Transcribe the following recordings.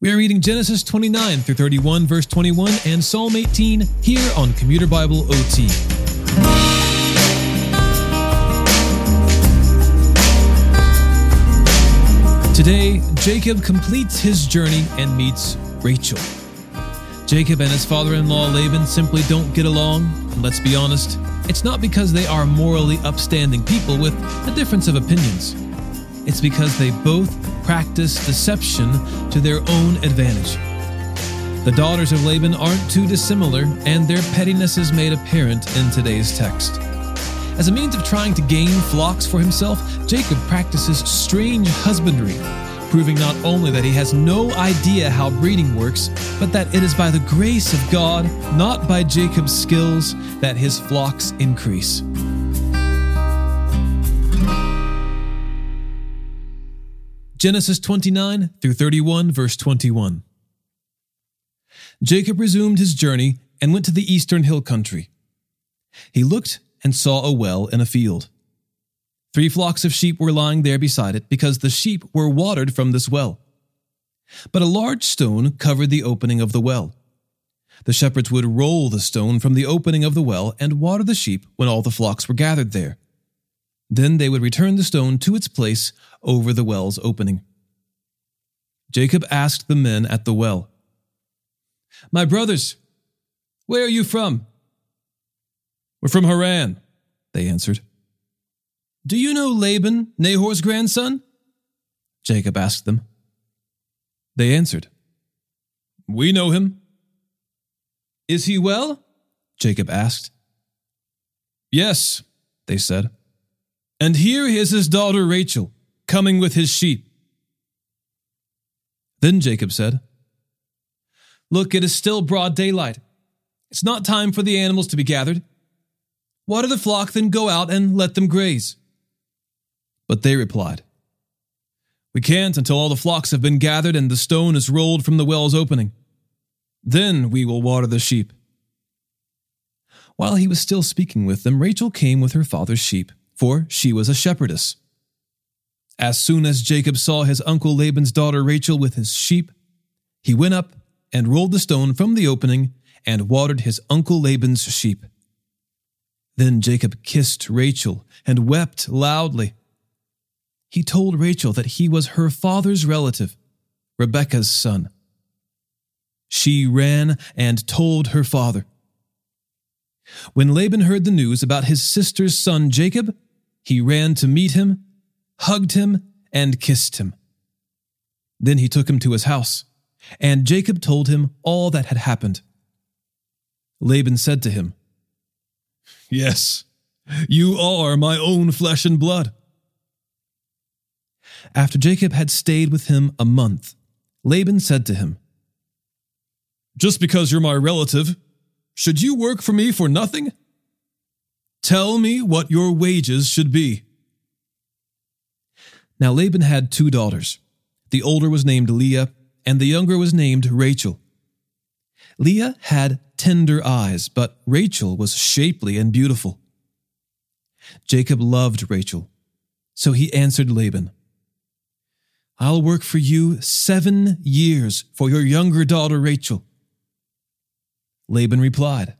We are reading Genesis 29 through 31, verse 21, and Psalm 18 here on Commuter Bible OT. Today, Jacob completes his journey and meets Rachel. Jacob and his father in law Laban simply don't get along, and let's be honest, it's not because they are morally upstanding people with a difference of opinions. It's because they both practice deception to their own advantage. The daughters of Laban aren't too dissimilar, and their pettiness is made apparent in today's text. As a means of trying to gain flocks for himself, Jacob practices strange husbandry, proving not only that he has no idea how breeding works, but that it is by the grace of God, not by Jacob's skills, that his flocks increase. Genesis 29 through 31, verse 21. Jacob resumed his journey and went to the eastern hill country. He looked and saw a well in a field. Three flocks of sheep were lying there beside it because the sheep were watered from this well. But a large stone covered the opening of the well. The shepherds would roll the stone from the opening of the well and water the sheep when all the flocks were gathered there. Then they would return the stone to its place over the well's opening. Jacob asked the men at the well, My brothers, where are you from? We're from Haran, they answered. Do you know Laban, Nahor's grandson? Jacob asked them. They answered, We know him. Is he well? Jacob asked. Yes, they said. And here is his daughter Rachel, coming with his sheep. Then Jacob said, Look, it is still broad daylight. It's not time for the animals to be gathered. Water the flock, then go out and let them graze. But they replied, We can't until all the flocks have been gathered and the stone is rolled from the well's opening. Then we will water the sheep. While he was still speaking with them, Rachel came with her father's sheep for she was a shepherdess. As soon as Jacob saw his uncle Laban's daughter Rachel with his sheep, he went up and rolled the stone from the opening and watered his uncle Laban's sheep. Then Jacob kissed Rachel and wept loudly. He told Rachel that he was her father's relative, Rebekah's son. She ran and told her father. When Laban heard the news about his sister's son Jacob, he ran to meet him, hugged him, and kissed him. Then he took him to his house, and Jacob told him all that had happened. Laban said to him, Yes, you are my own flesh and blood. After Jacob had stayed with him a month, Laban said to him, Just because you're my relative, should you work for me for nothing? Tell me what your wages should be. Now Laban had two daughters. The older was named Leah, and the younger was named Rachel. Leah had tender eyes, but Rachel was shapely and beautiful. Jacob loved Rachel, so he answered Laban, I'll work for you seven years for your younger daughter Rachel. Laban replied,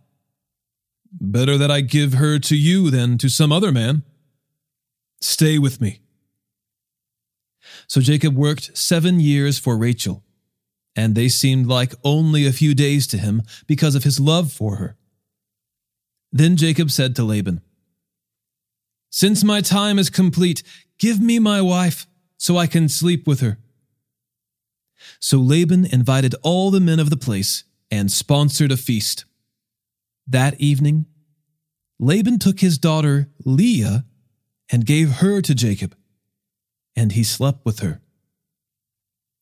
Better that I give her to you than to some other man. Stay with me. So Jacob worked seven years for Rachel, and they seemed like only a few days to him because of his love for her. Then Jacob said to Laban, Since my time is complete, give me my wife so I can sleep with her. So Laban invited all the men of the place and sponsored a feast. That evening, Laban took his daughter Leah and gave her to Jacob, and he slept with her.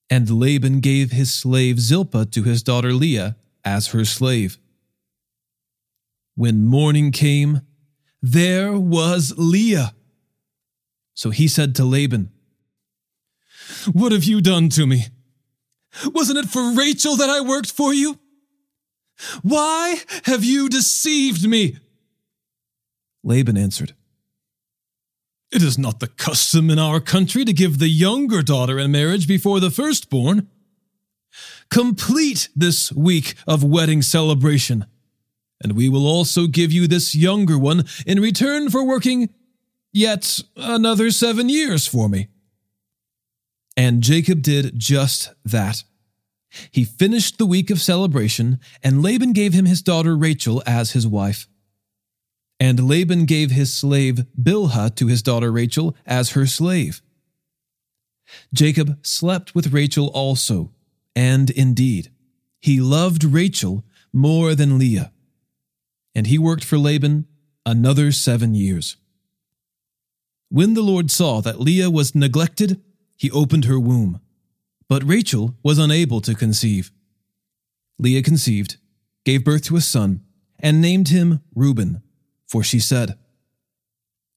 And Laban gave his slave Zilpah to his daughter Leah as her slave. When morning came, there was Leah. So he said to Laban, What have you done to me? Wasn't it for Rachel that I worked for you? Why have you deceived me? Laban answered, It is not the custom in our country to give the younger daughter in marriage before the firstborn. Complete this week of wedding celebration, and we will also give you this younger one in return for working yet another seven years for me. And Jacob did just that. He finished the week of celebration, and Laban gave him his daughter Rachel as his wife. And Laban gave his slave Bilhah to his daughter Rachel as her slave. Jacob slept with Rachel also, and indeed, he loved Rachel more than Leah. And he worked for Laban another seven years. When the Lord saw that Leah was neglected, he opened her womb. But Rachel was unable to conceive. Leah conceived, gave birth to a son, and named him Reuben, for she said,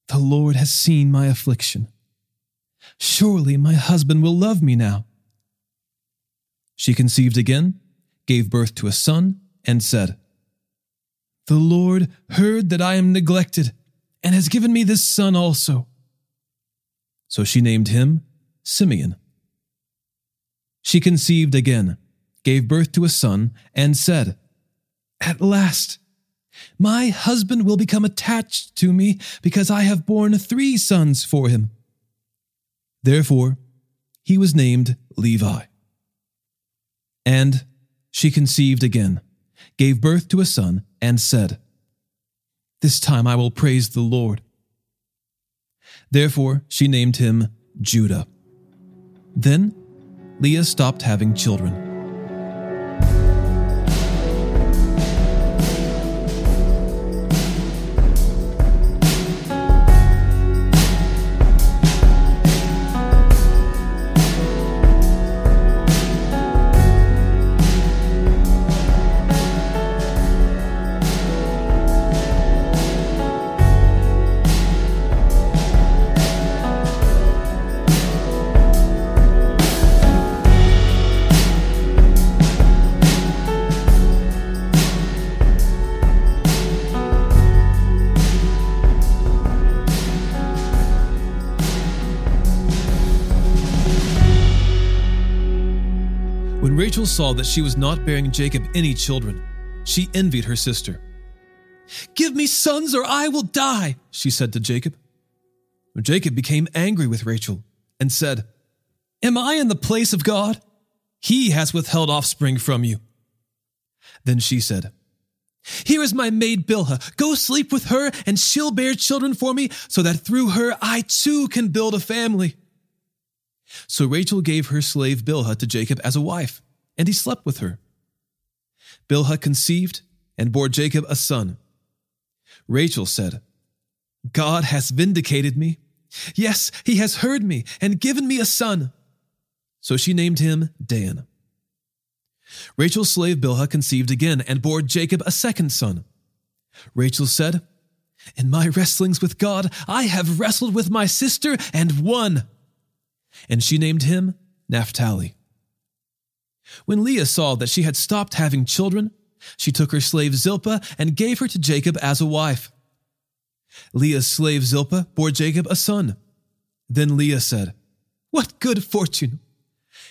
The Lord has seen my affliction. Surely my husband will love me now. She conceived again, gave birth to a son, and said, The Lord heard that I am neglected, and has given me this son also. So she named him Simeon. She conceived again, gave birth to a son, and said, At last, my husband will become attached to me because I have borne three sons for him. Therefore, he was named Levi. And she conceived again, gave birth to a son, and said, This time I will praise the Lord. Therefore, she named him Judah. Then Leah stopped having children. Rachel saw that she was not bearing Jacob any children. She envied her sister. Give me sons or I will die, she said to Jacob. Jacob became angry with Rachel and said, Am I in the place of God? He has withheld offspring from you. Then she said, Here is my maid Bilhah. Go sleep with her, and she'll bear children for me, so that through her I too can build a family. So Rachel gave her slave Bilhah to Jacob as a wife and he slept with her. Bilhah conceived and bore Jacob a son. Rachel said, God has vindicated me. Yes, he has heard me and given me a son. So she named him Dan. Rachel's slave Bilhah conceived again and bore Jacob a second son. Rachel said, In my wrestlings with God, I have wrestled with my sister and won. And she named him Naphtali. When Leah saw that she had stopped having children, she took her slave Zilpah and gave her to Jacob as a wife. Leah's slave Zilpah bore Jacob a son. Then Leah said, What good fortune!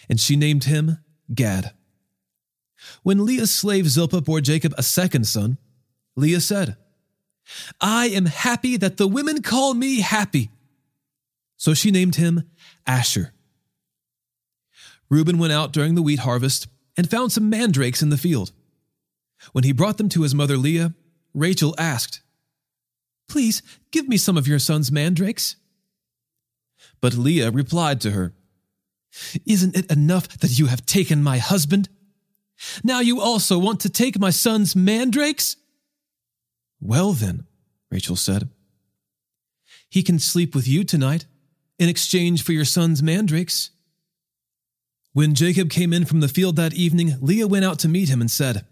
And she named him Gad. When Leah's slave Zilpah bore Jacob a second son, Leah said, I am happy that the women call me happy. So she named him Asher. Reuben went out during the wheat harvest and found some mandrakes in the field. When he brought them to his mother Leah, Rachel asked, Please give me some of your son's mandrakes. But Leah replied to her, Isn't it enough that you have taken my husband? Now you also want to take my son's mandrakes? Well then, Rachel said, he can sleep with you tonight in exchange for your son's mandrakes. When Jacob came in from the field that evening, Leah went out to meet him and said,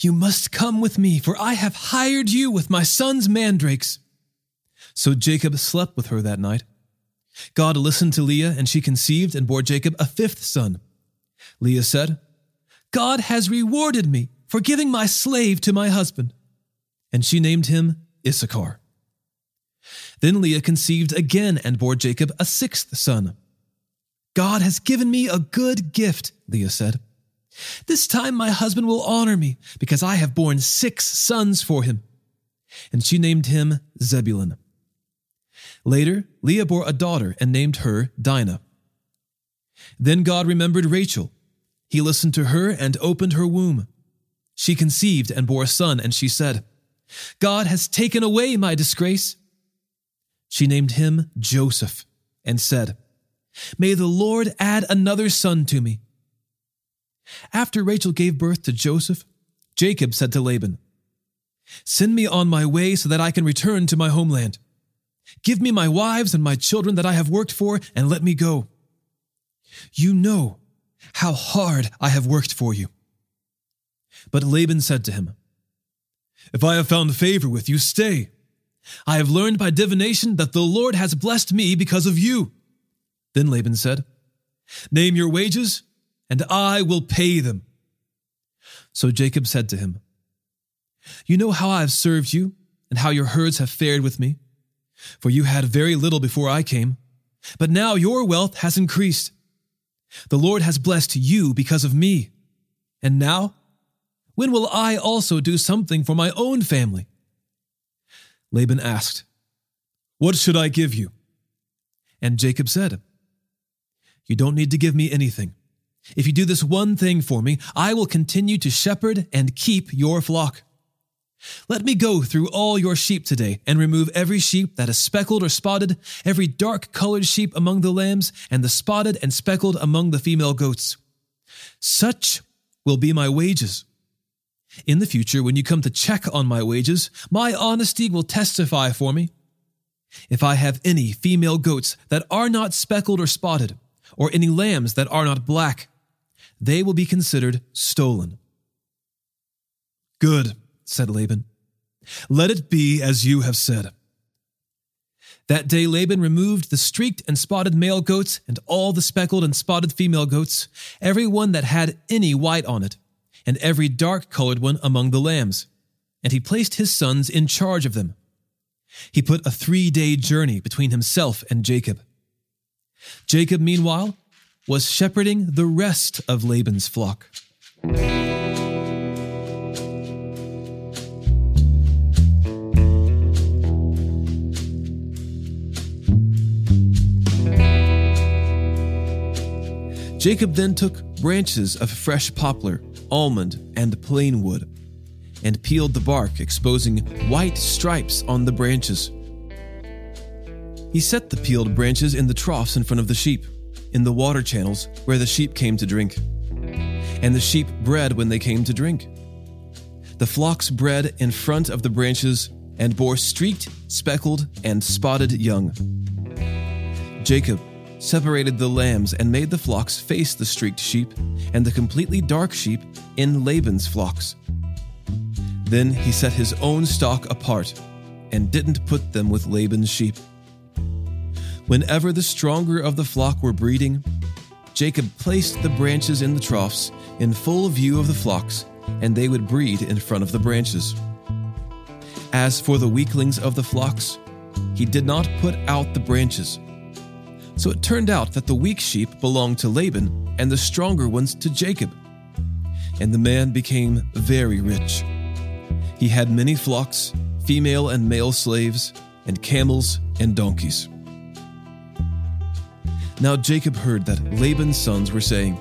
You must come with me, for I have hired you with my son's mandrakes. So Jacob slept with her that night. God listened to Leah, and she conceived and bore Jacob a fifth son. Leah said, God has rewarded me for giving my slave to my husband. And she named him Issachar. Then Leah conceived again and bore Jacob a sixth son. God has given me a good gift, Leah said. This time my husband will honor me, because I have borne six sons for him. And she named him Zebulun. Later, Leah bore a daughter and named her Dinah. Then God remembered Rachel. He listened to her and opened her womb. She conceived and bore a son, and she said, God has taken away my disgrace. She named him Joseph and said, May the Lord add another son to me. After Rachel gave birth to Joseph, Jacob said to Laban, Send me on my way so that I can return to my homeland. Give me my wives and my children that I have worked for, and let me go. You know how hard I have worked for you. But Laban said to him, If I have found favor with you, stay. I have learned by divination that the Lord has blessed me because of you. Then Laban said, Name your wages, and I will pay them. So Jacob said to him, You know how I have served you, and how your herds have fared with me. For you had very little before I came, but now your wealth has increased. The Lord has blessed you because of me. And now, when will I also do something for my own family? Laban asked, What should I give you? And Jacob said, You don't need to give me anything. If you do this one thing for me, I will continue to shepherd and keep your flock. Let me go through all your sheep today and remove every sheep that is speckled or spotted, every dark colored sheep among the lambs, and the spotted and speckled among the female goats. Such will be my wages. In the future, when you come to check on my wages, my honesty will testify for me. If I have any female goats that are not speckled or spotted, or any lambs that are not black, they will be considered stolen. Good, said Laban. Let it be as you have said. That day Laban removed the streaked and spotted male goats and all the speckled and spotted female goats, every one that had any white on it and every dark colored one among the lambs. And he placed his sons in charge of them. He put a three day journey between himself and Jacob. Jacob, meanwhile, was shepherding the rest of Laban's flock. Jacob then took branches of fresh poplar almond, and plane wood, and peeled the bark, exposing white stripes on the branches. He set the peeled branches in the troughs in front of the sheep, in the water channels where the sheep came to drink. And the sheep bred when they came to drink. The flocks bred in front of the branches and bore streaked, speckled, and spotted young. Jacob separated the lambs and made the flocks face the streaked sheep and the completely dark sheep in Laban's flocks. Then he set his own stock apart and didn't put them with Laban's sheep. Whenever the stronger of the flock were breeding, Jacob placed the branches in the troughs in full view of the flocks, and they would breed in front of the branches. As for the weaklings of the flocks, he did not put out the branches so it turned out that the weak sheep belonged to Laban and the stronger ones to Jacob. And the man became very rich. He had many flocks, female and male slaves, and camels and donkeys. Now Jacob heard that Laban's sons were saying,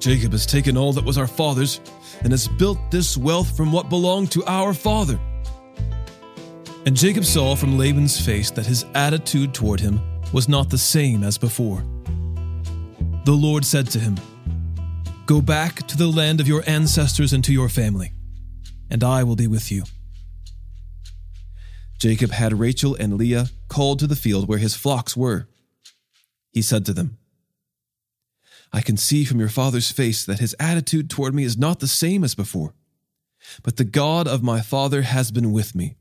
Jacob has taken all that was our father's and has built this wealth from what belonged to our father. And Jacob saw from Laban's face that his attitude toward him was not the same as before. The Lord said to him, Go back to the land of your ancestors and to your family, and I will be with you. Jacob had Rachel and Leah called to the field where his flocks were. He said to them, I can see from your father's face that his attitude toward me is not the same as before, but the God of my father has been with me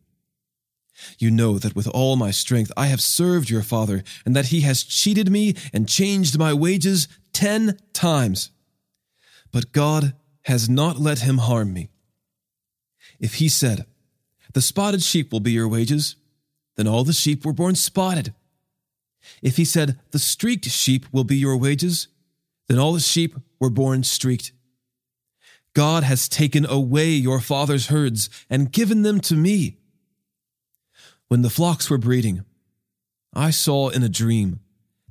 you know that with all my strength I have served your father, and that he has cheated me and changed my wages ten times. But God has not let him harm me. If he said, The spotted sheep will be your wages, then all the sheep were born spotted. If he said, The streaked sheep will be your wages, then all the sheep were born streaked. God has taken away your father's herds and given them to me. When the flocks were breeding, I saw in a dream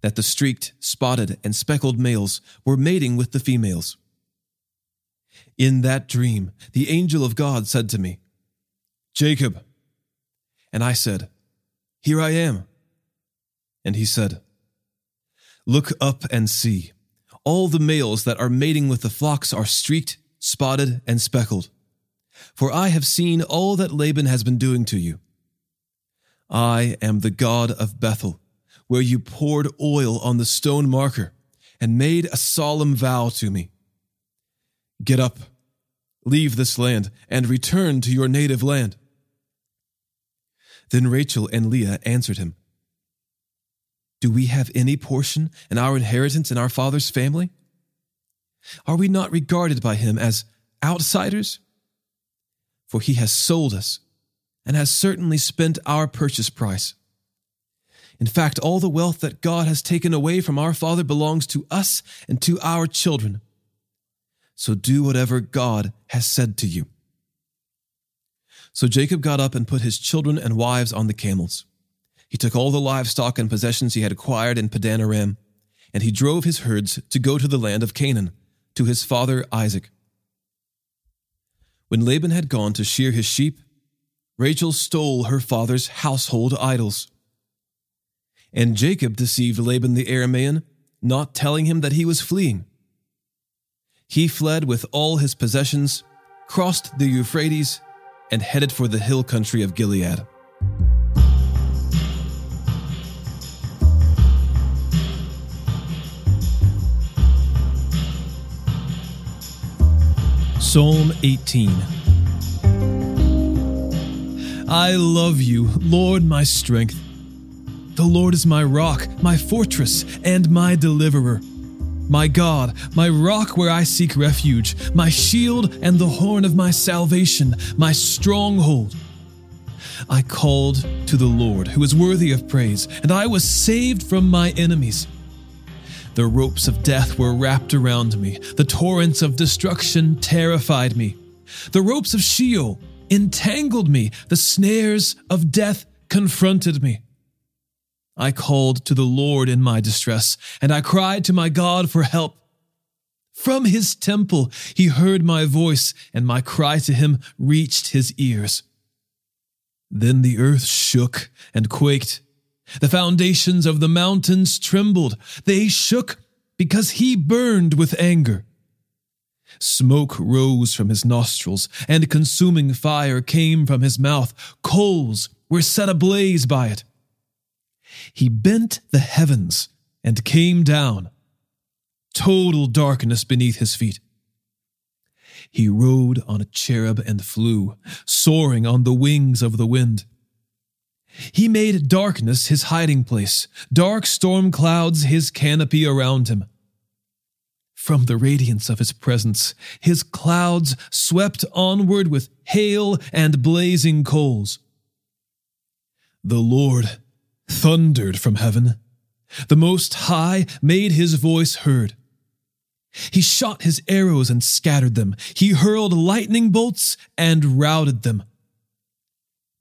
that the streaked, spotted, and speckled males were mating with the females. In that dream, the angel of God said to me, Jacob. And I said, Here I am. And he said, Look up and see. All the males that are mating with the flocks are streaked, spotted, and speckled. For I have seen all that Laban has been doing to you. I am the God of Bethel, where you poured oil on the stone marker and made a solemn vow to me. Get up, leave this land, and return to your native land. Then Rachel and Leah answered him, Do we have any portion in our inheritance in our father's family? Are we not regarded by him as outsiders? For he has sold us and has certainly spent our purchase price. In fact, all the wealth that God has taken away from our Father belongs to us and to our children. So do whatever God has said to you. So Jacob got up and put his children and wives on the camels. He took all the livestock and possessions he had acquired in Padan Aram, and he drove his herds to go to the land of Canaan, to his father Isaac. When Laban had gone to shear his sheep, Rachel stole her father's household idols. And Jacob deceived Laban the Aramean, not telling him that he was fleeing. He fled with all his possessions, crossed the Euphrates, and headed for the hill country of Gilead. Psalm 18 I love you, Lord, my strength. The Lord is my rock, my fortress, and my deliverer. My God, my rock where I seek refuge, my shield and the horn of my salvation, my stronghold. I called to the Lord, who is worthy of praise, and I was saved from my enemies. The ropes of death were wrapped around me, the torrents of destruction terrified me. The ropes of Sheol entangled me. The snares of death confronted me. I called to the Lord in my distress, and I cried to my God for help. From his temple he heard my voice, and my cry to him reached his ears. Then the earth shook and quaked. The foundations of the mountains trembled. They shook because he burned with anger. Smoke rose from his nostrils, and consuming fire came from his mouth. Coals were set ablaze by it. He bent the heavens and came down. Total darkness beneath his feet. He rode on a cherub and flew, soaring on the wings of the wind. He made darkness his hiding place, dark storm clouds his canopy around him. From the radiance of his presence, his clouds swept onward with hail and blazing coals. The Lord thundered from heaven. The Most High made his voice heard. He shot his arrows and scattered them. He hurled lightning bolts and routed them.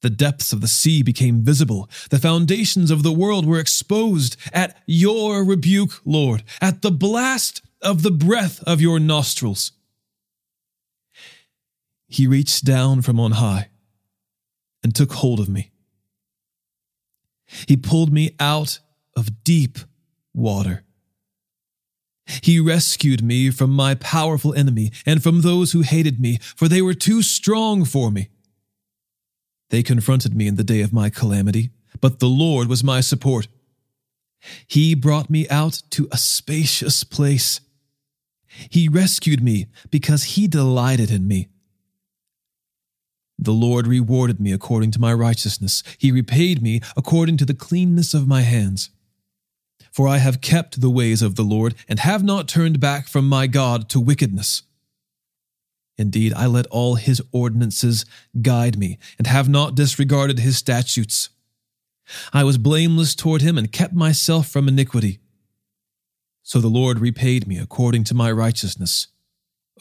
The depths of the sea became visible. The foundations of the world were exposed at your rebuke, Lord, at the blast of the breath of your nostrils. He reached down from on high and took hold of me. He pulled me out of deep water. He rescued me from my powerful enemy and from those who hated me, for they were too strong for me. They confronted me in the day of my calamity, but the Lord was my support. He brought me out to a spacious place he rescued me because he delighted in me. The Lord rewarded me according to my righteousness. He repaid me according to the cleanness of my hands. For I have kept the ways of the Lord and have not turned back from my God to wickedness. Indeed, I let all his ordinances guide me and have not disregarded his statutes. I was blameless toward him and kept myself from iniquity. So the Lord repaid me according to my righteousness,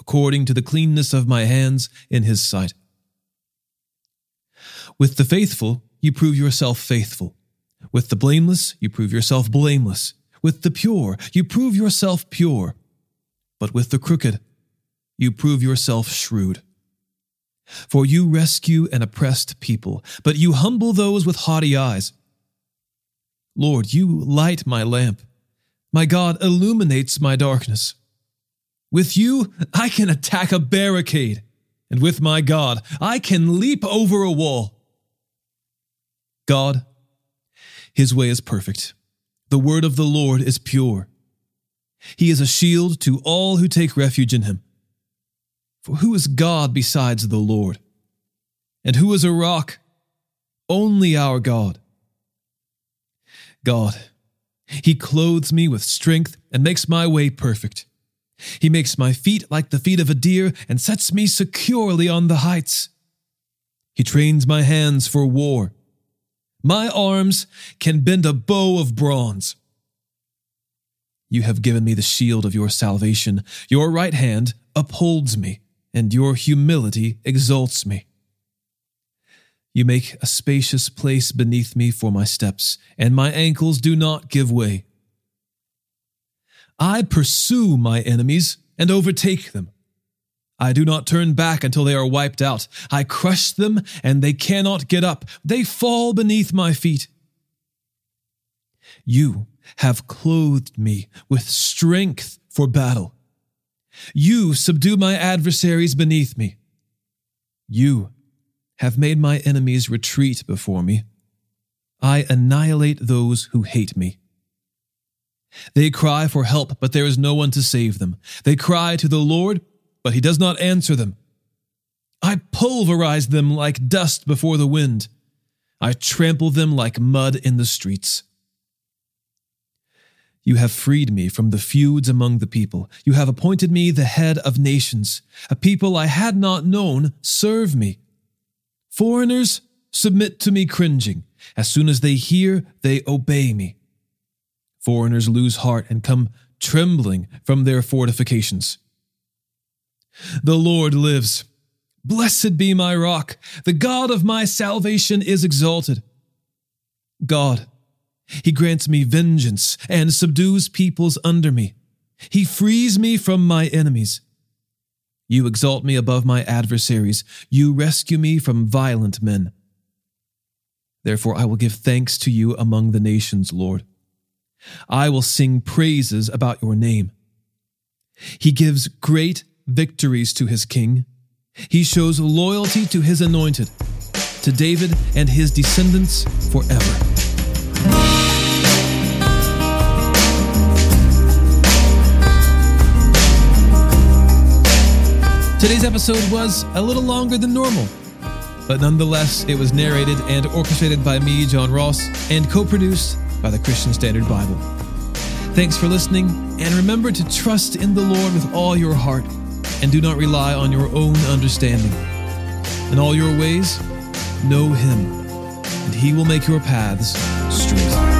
according to the cleanness of my hands in his sight. With the faithful, you prove yourself faithful. With the blameless, you prove yourself blameless. With the pure, you prove yourself pure. But with the crooked, you prove yourself shrewd. For you rescue an oppressed people, but you humble those with haughty eyes. Lord, you light my lamp. My God illuminates my darkness. With you, I can attack a barricade, and with my God, I can leap over a wall. God, His way is perfect. The word of the Lord is pure. He is a shield to all who take refuge in Him. For who is God besides the Lord? And who is a rock? Only our God. God, He clothes me with strength and makes my way perfect. He makes my feet like the feet of a deer and sets me securely on the heights. He trains my hands for war. My arms can bend a bow of bronze. You have given me the shield of your salvation. Your right hand upholds me, and your humility exalts me. You make a spacious place beneath me for my steps, and my ankles do not give way. I pursue my enemies and overtake them. I do not turn back until they are wiped out. I crush them and they cannot get up. They fall beneath my feet. You have clothed me with strength for battle. You subdue my adversaries beneath me. You have made my enemies retreat before me. I annihilate those who hate me. They cry for help, but there is no one to save them. They cry to the Lord, but he does not answer them. I pulverize them like dust before the wind. I trample them like mud in the streets. You have freed me from the feuds among the people. You have appointed me the head of nations. A people I had not known serve me. Foreigners submit to me cringing. As soon as they hear, they obey me. Foreigners lose heart and come trembling from their fortifications. The Lord lives. Blessed be my rock. The God of my salvation is exalted. God, He grants me vengeance and subdues peoples under me. He frees me from my enemies. You exalt me above my adversaries. You rescue me from violent men. Therefore, I will give thanks to you among the nations, Lord. I will sing praises about your name. He gives great victories to his king. He shows loyalty to his anointed, to David and his descendants forever. Today's episode was a little longer than normal, but nonetheless, it was narrated and orchestrated by me, John Ross, and co produced by the Christian Standard Bible. Thanks for listening, and remember to trust in the Lord with all your heart, and do not rely on your own understanding. In all your ways, know Him, and He will make your paths straight.